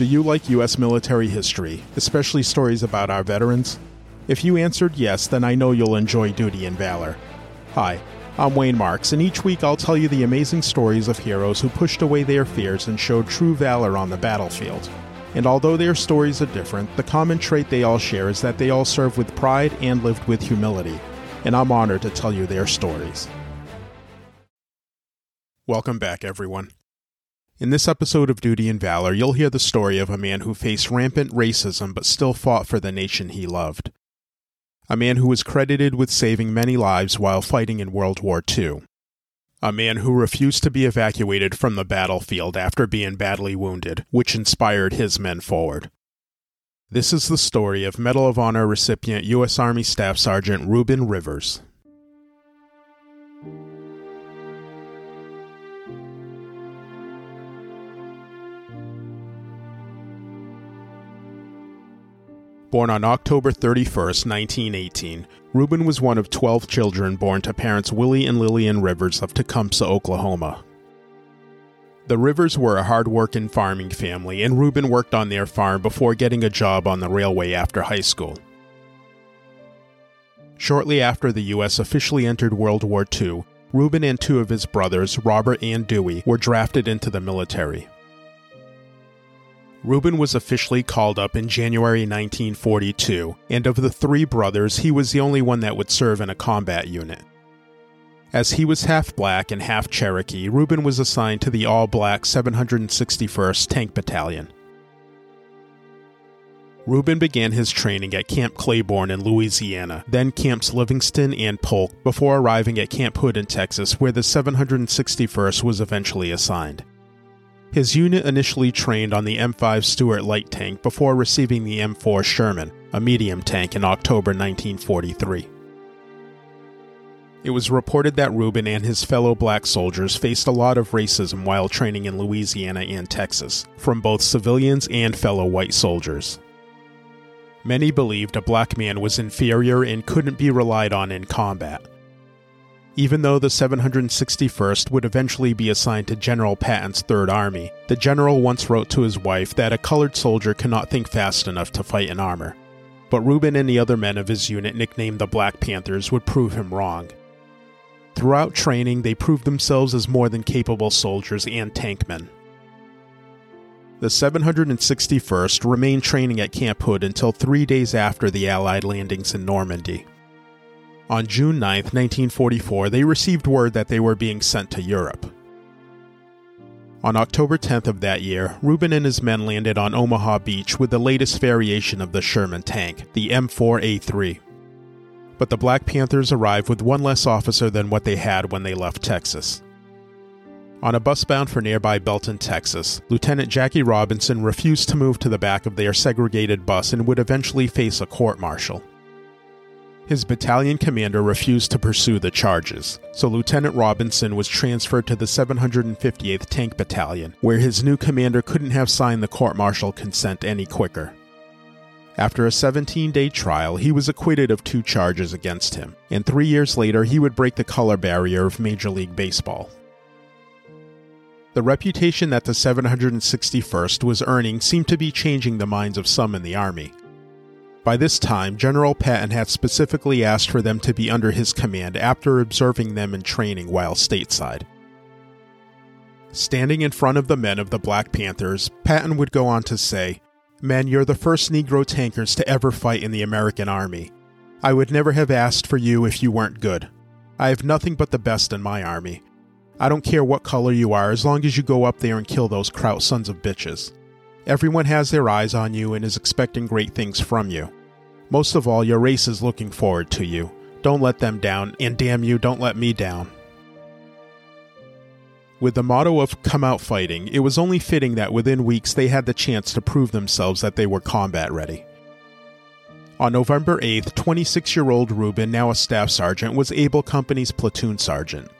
Do you like U.S. military history, especially stories about our veterans? If you answered yes, then I know you'll enjoy Duty and Valor. Hi, I'm Wayne Marks, and each week I'll tell you the amazing stories of heroes who pushed away their fears and showed true valor on the battlefield. And although their stories are different, the common trait they all share is that they all served with pride and lived with humility. And I'm honored to tell you their stories. Welcome back, everyone. In this episode of Duty and Valor, you'll hear the story of a man who faced rampant racism but still fought for the nation he loved. A man who was credited with saving many lives while fighting in World War II. A man who refused to be evacuated from the battlefield after being badly wounded, which inspired his men forward. This is the story of Medal of Honor recipient U.S. Army Staff Sergeant Ruben Rivers. Born on October 31, 1918, Ruben was one of 12 children born to parents Willie and Lillian Rivers of Tecumseh, Oklahoma. The Rivers were a hard-working farming family, and Ruben worked on their farm before getting a job on the railway after high school. Shortly after the U.S. officially entered World War II, Ruben and two of his brothers, Robert and Dewey, were drafted into the military. Ruben was officially called up in January 1942, and of the three brothers, he was the only one that would serve in a combat unit. As he was half black and half Cherokee, Ruben was assigned to the all black 761st Tank Battalion. Ruben began his training at Camp Claiborne in Louisiana, then Camps Livingston and Polk, before arriving at Camp Hood in Texas, where the 761st was eventually assigned. His unit initially trained on the M5 Stuart light tank before receiving the M4 Sherman, a medium tank, in October 1943. It was reported that Ruben and his fellow black soldiers faced a lot of racism while training in Louisiana and Texas, from both civilians and fellow white soldiers. Many believed a black man was inferior and couldn't be relied on in combat. Even though the 761st would eventually be assigned to General Patton's Third Army, the general once wrote to his wife that a colored soldier cannot think fast enough to fight in armor. But Ruben and the other men of his unit, nicknamed the Black Panthers, would prove him wrong. Throughout training, they proved themselves as more than capable soldiers and tankmen. The 761st remained training at Camp Hood until three days after the Allied landings in Normandy. On June 9, 1944, they received word that they were being sent to Europe. On October 10th of that year, Ruben and his men landed on Omaha Beach with the latest variation of the Sherman tank, the M4A3. But the Black Panthers arrived with one less officer than what they had when they left Texas. On a bus bound for nearby Belton, Texas, Lieutenant Jackie Robinson refused to move to the back of their segregated bus and would eventually face a court martial. His battalion commander refused to pursue the charges, so Lieutenant Robinson was transferred to the 758th Tank Battalion, where his new commander couldn't have signed the court martial consent any quicker. After a 17 day trial, he was acquitted of two charges against him, and three years later, he would break the color barrier of Major League Baseball. The reputation that the 761st was earning seemed to be changing the minds of some in the Army. By this time, General Patton had specifically asked for them to be under his command after observing them in training while stateside. Standing in front of the men of the Black Panthers, Patton would go on to say, Men, you're the first Negro tankers to ever fight in the American Army. I would never have asked for you if you weren't good. I have nothing but the best in my army. I don't care what color you are as long as you go up there and kill those Kraut sons of bitches. Everyone has their eyes on you and is expecting great things from you. Most of all, your race is looking forward to you. Don't let them down, and damn you, don't let me down. With the motto of come out fighting, it was only fitting that within weeks they had the chance to prove themselves that they were combat ready. On November 8th, 26 year old Ruben, now a staff sergeant, was Able Company's platoon sergeant.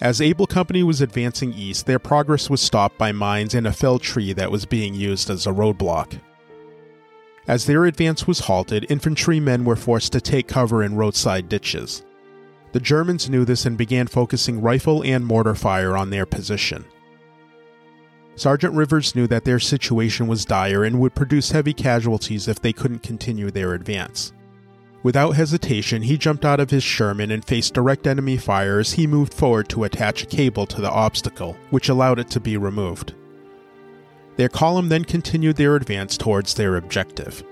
As Able Company was advancing east, their progress was stopped by mines and a felled tree that was being used as a roadblock. As their advance was halted, infantrymen were forced to take cover in roadside ditches. The Germans knew this and began focusing rifle and mortar fire on their position. Sergeant Rivers knew that their situation was dire and would produce heavy casualties if they couldn't continue their advance. Without hesitation, he jumped out of his Sherman and faced direct enemy fire as he moved forward to attach a cable to the obstacle, which allowed it to be removed. Their column then continued their advance towards their objective.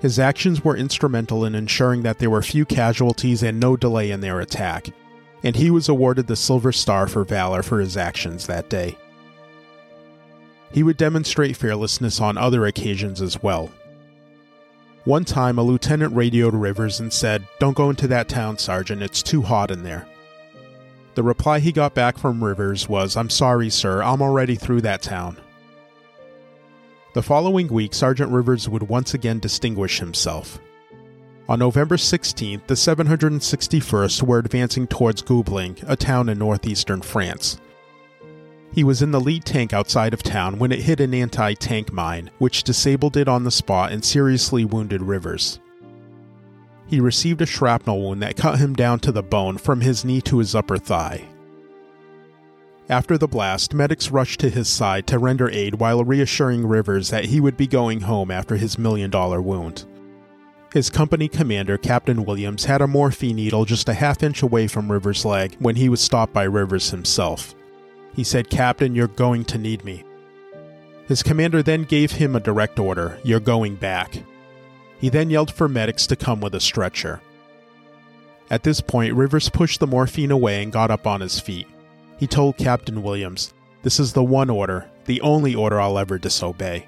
His actions were instrumental in ensuring that there were few casualties and no delay in their attack, and he was awarded the Silver Star for valor for his actions that day. He would demonstrate fearlessness on other occasions as well. One time, a lieutenant radioed Rivers and said, Don't go into that town, Sergeant, it's too hot in there. The reply he got back from Rivers was, I'm sorry, sir, I'm already through that town. The following week, Sergeant Rivers would once again distinguish himself. On November 16th, the 761st were advancing towards Guebling, a town in northeastern France. He was in the lead tank outside of town when it hit an anti tank mine, which disabled it on the spot and seriously wounded Rivers. He received a shrapnel wound that cut him down to the bone from his knee to his upper thigh. After the blast, medics rushed to his side to render aid while reassuring Rivers that he would be going home after his million dollar wound. His company commander, Captain Williams, had a morphine needle just a half inch away from Rivers' leg when he was stopped by Rivers himself. He said, Captain, you're going to need me. His commander then gave him a direct order You're going back. He then yelled for medics to come with a stretcher. At this point, Rivers pushed the morphine away and got up on his feet. He told Captain Williams, This is the one order, the only order I'll ever disobey.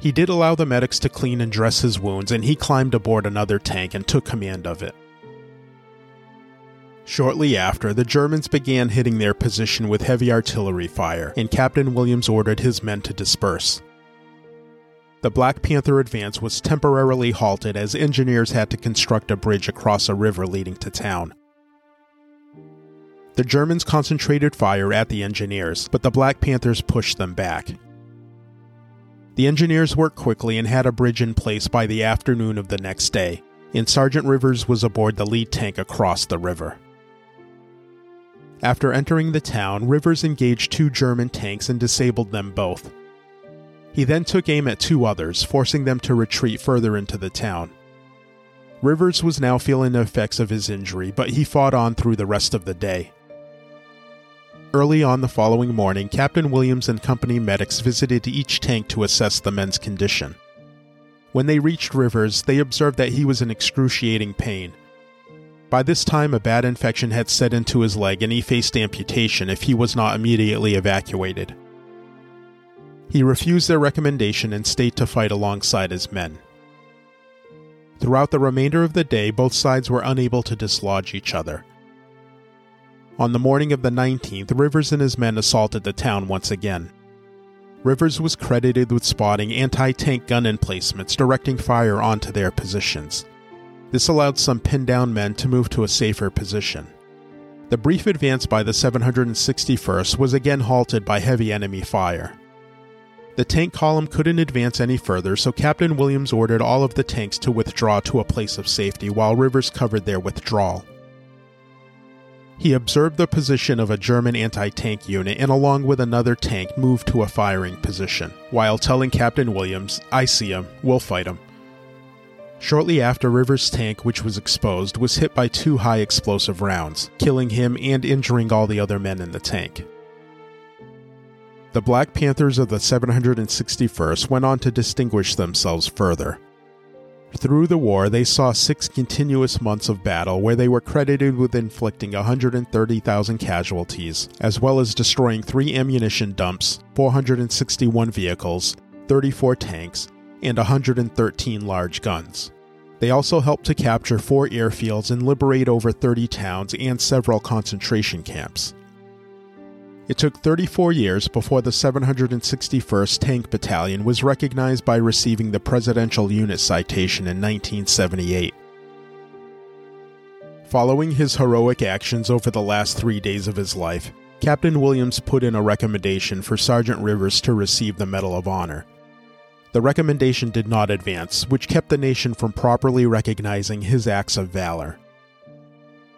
He did allow the medics to clean and dress his wounds, and he climbed aboard another tank and took command of it. Shortly after, the Germans began hitting their position with heavy artillery fire, and Captain Williams ordered his men to disperse. The Black Panther advance was temporarily halted as engineers had to construct a bridge across a river leading to town. The Germans concentrated fire at the engineers, but the Black Panthers pushed them back. The engineers worked quickly and had a bridge in place by the afternoon of the next day, and Sergeant Rivers was aboard the lead tank across the river. After entering the town, Rivers engaged two German tanks and disabled them both. He then took aim at two others, forcing them to retreat further into the town. Rivers was now feeling the effects of his injury, but he fought on through the rest of the day. Early on the following morning, Captain Williams and company medics visited each tank to assess the men's condition. When they reached Rivers, they observed that he was in excruciating pain, by this time, a bad infection had set into his leg and he faced amputation if he was not immediately evacuated. He refused their recommendation and stayed to fight alongside his men. Throughout the remainder of the day, both sides were unable to dislodge each other. On the morning of the 19th, Rivers and his men assaulted the town once again. Rivers was credited with spotting anti tank gun emplacements directing fire onto their positions. This allowed some pinned down men to move to a safer position. The brief advance by the 761st was again halted by heavy enemy fire. The tank column couldn't advance any further, so Captain Williams ordered all of the tanks to withdraw to a place of safety while Rivers covered their withdrawal. He observed the position of a German anti tank unit and, along with another tank, moved to a firing position, while telling Captain Williams, I see him, we'll fight him. Shortly after, Rivers' tank, which was exposed, was hit by two high explosive rounds, killing him and injuring all the other men in the tank. The Black Panthers of the 761st went on to distinguish themselves further. Through the war, they saw six continuous months of battle where they were credited with inflicting 130,000 casualties, as well as destroying three ammunition dumps, 461 vehicles, 34 tanks, and 113 large guns. They also helped to capture four airfields and liberate over 30 towns and several concentration camps. It took 34 years before the 761st Tank Battalion was recognized by receiving the Presidential Unit Citation in 1978. Following his heroic actions over the last three days of his life, Captain Williams put in a recommendation for Sergeant Rivers to receive the Medal of Honor, the recommendation did not advance, which kept the nation from properly recognizing his acts of valor.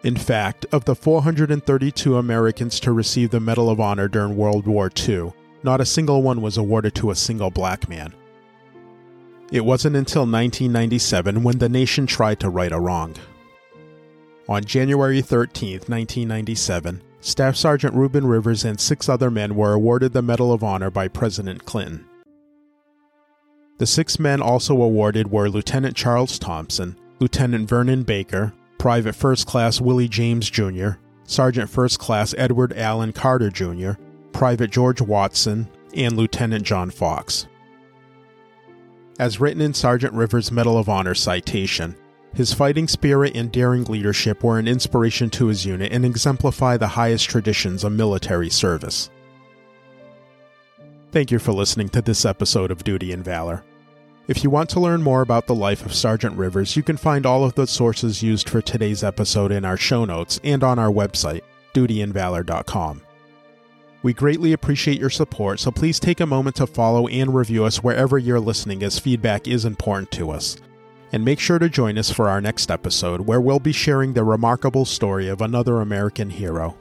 In fact, of the 432 Americans to receive the Medal of Honor during World War II, not a single one was awarded to a single black man. It wasn't until 1997 when the nation tried to right a wrong. On January 13, 1997, Staff Sergeant Ruben Rivers and six other men were awarded the Medal of Honor by President Clinton. The six men also awarded were Lieutenant Charles Thompson, Lieutenant Vernon Baker, Private First Class Willie James Jr., Sergeant First Class Edward Allen Carter Jr., Private George Watson, and Lieutenant John Fox. As written in Sergeant Rivers' Medal of Honor citation, his fighting spirit and daring leadership were an inspiration to his unit and exemplify the highest traditions of military service. Thank you for listening to this episode of Duty and Valor. If you want to learn more about the life of Sergeant Rivers, you can find all of the sources used for today's episode in our show notes and on our website, dutyandvalor.com. We greatly appreciate your support, so please take a moment to follow and review us wherever you're listening, as feedback is important to us. And make sure to join us for our next episode, where we'll be sharing the remarkable story of another American hero.